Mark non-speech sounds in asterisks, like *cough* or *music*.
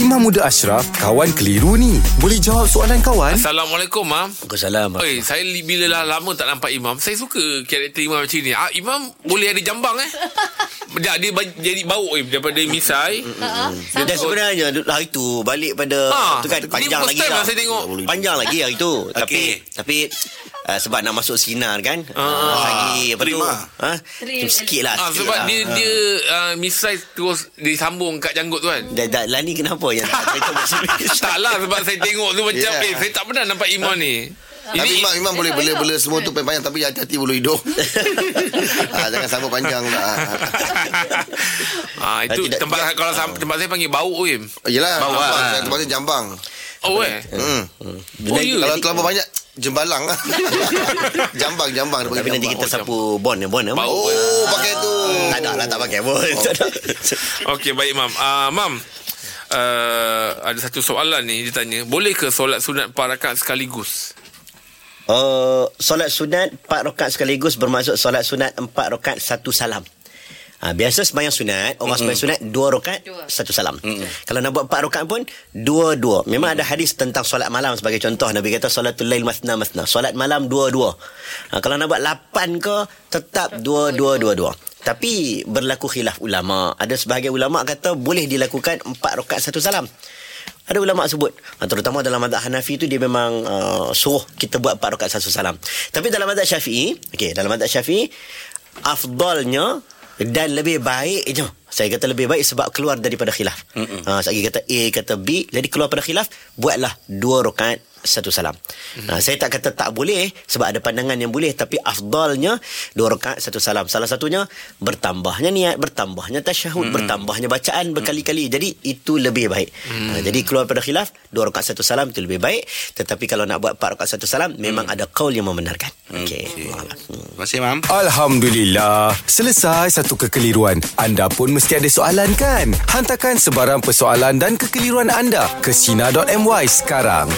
Imam Muda Ashraf, kawan keliru ni. Boleh jawab soalan kawan? Assalamualaikum, Mam. Waalaikumsalam. Oi, saya bila lah lama tak nampak Imam, saya suka karakter Imam macam ni. Ah, Imam boleh ada jambang eh. *laughs* dia, dia jadi bau eh daripada misai. Dan sebenarnya hari tu balik pada Ha, tu kan panjang lagi lah. lah saya tengok. Panjang lagi hari tu. Tapi Okey. tapi uh, sebab nak masuk sinar kan. Ah. Uh, lagi apa tu? Terima. Ha? Sikit lah. Ah, sikit sebab lah. dia dia uh, misai terus disambung kat janggut tu kan. Dah, dah, lah ni kenapa yang *laughs* tak cerita lah sebab saya tengok tu macam Yeah. eh saya tak pernah nampak Imam ni. Tapi Imam, Imam boleh bela-bela semua tu panjang Tapi hati-hati bulu hidung ha, *laughs* Jangan sambung panjang pula ah, itu Tidak- tempat tidak- kalau sam- tempat saya panggil bau Im. Yelah Bawa. Bawa Tempat tu jambang Oh eh. hmm. Oh, ya. Kalau terlalu banyak Jembalang lah *laughs* Jambang Jambang Tapi panggil nanti jambang. kita sapu bon ya bon ya. Bau. Oh pakai tu Tak ada lah tak pakai bon. *laughs* Tak ada. Okey baik Mam. Ah Mam. Uh, ada satu soalan ni dia tanya, boleh ke solat sunat 4 rakaat sekaligus? Uh, solat sunat 4 rakaat sekaligus bermaksud solat sunat 4 rakaat satu salam. Ha, biasa sembahyang sunat Orang mm-hmm. sembahyang sunat Dua rakaat Satu salam. Mm-hmm. Kalau nak buat empat rakaat pun Dua-dua. Memang ada hadis tentang solat malam Sebagai contoh. Nabi kata Solatul lail masna masna. Solat malam dua-dua. Ha, Kalau nak buat lapan ke Tetap dua-dua-dua-dua. Tapi Berlaku khilaf ulama. Ada sebahagian ulama kata Boleh dilakukan Empat rakaat satu salam. Ada ulama sebut. Ha, Terutama dalam mazhab Hanafi tu Dia memang uh, Suruh kita buat empat rakaat satu salam. Tapi dalam mazhab Syafi'i Okey, dalam mazhab Syafi'i Afdalnya Dan lebih baiknya Saya kata lebih baik Sebab keluar daripada khilaf. Ha, Saya kata A kata B Jadi keluar pada khilaf Buatlah dua rakaat satu salam. Ha, saya tak kata tak boleh sebab ada pandangan yang boleh tapi afdalnya dua rakaat satu salam. Salah satunya bertambahnya niat, bertambahnya tasyahud, hmm. bertambahnya bacaan berkali-kali. Jadi itu lebih baik. Hmm. Ha, jadi keluar pada khilaf dua rakaat satu salam itu lebih baik tetapi kalau nak buat empat rakaat satu salam memang ada qaul yang membenarkan. Okey. Hmm. Terima kasih Mam Alhamdulillah. Selesai satu kekeliruan. Anda pun mesti ada soalan kan? Hantarkan sebarang persoalan dan kekeliruan anda ke Sina.my sekarang.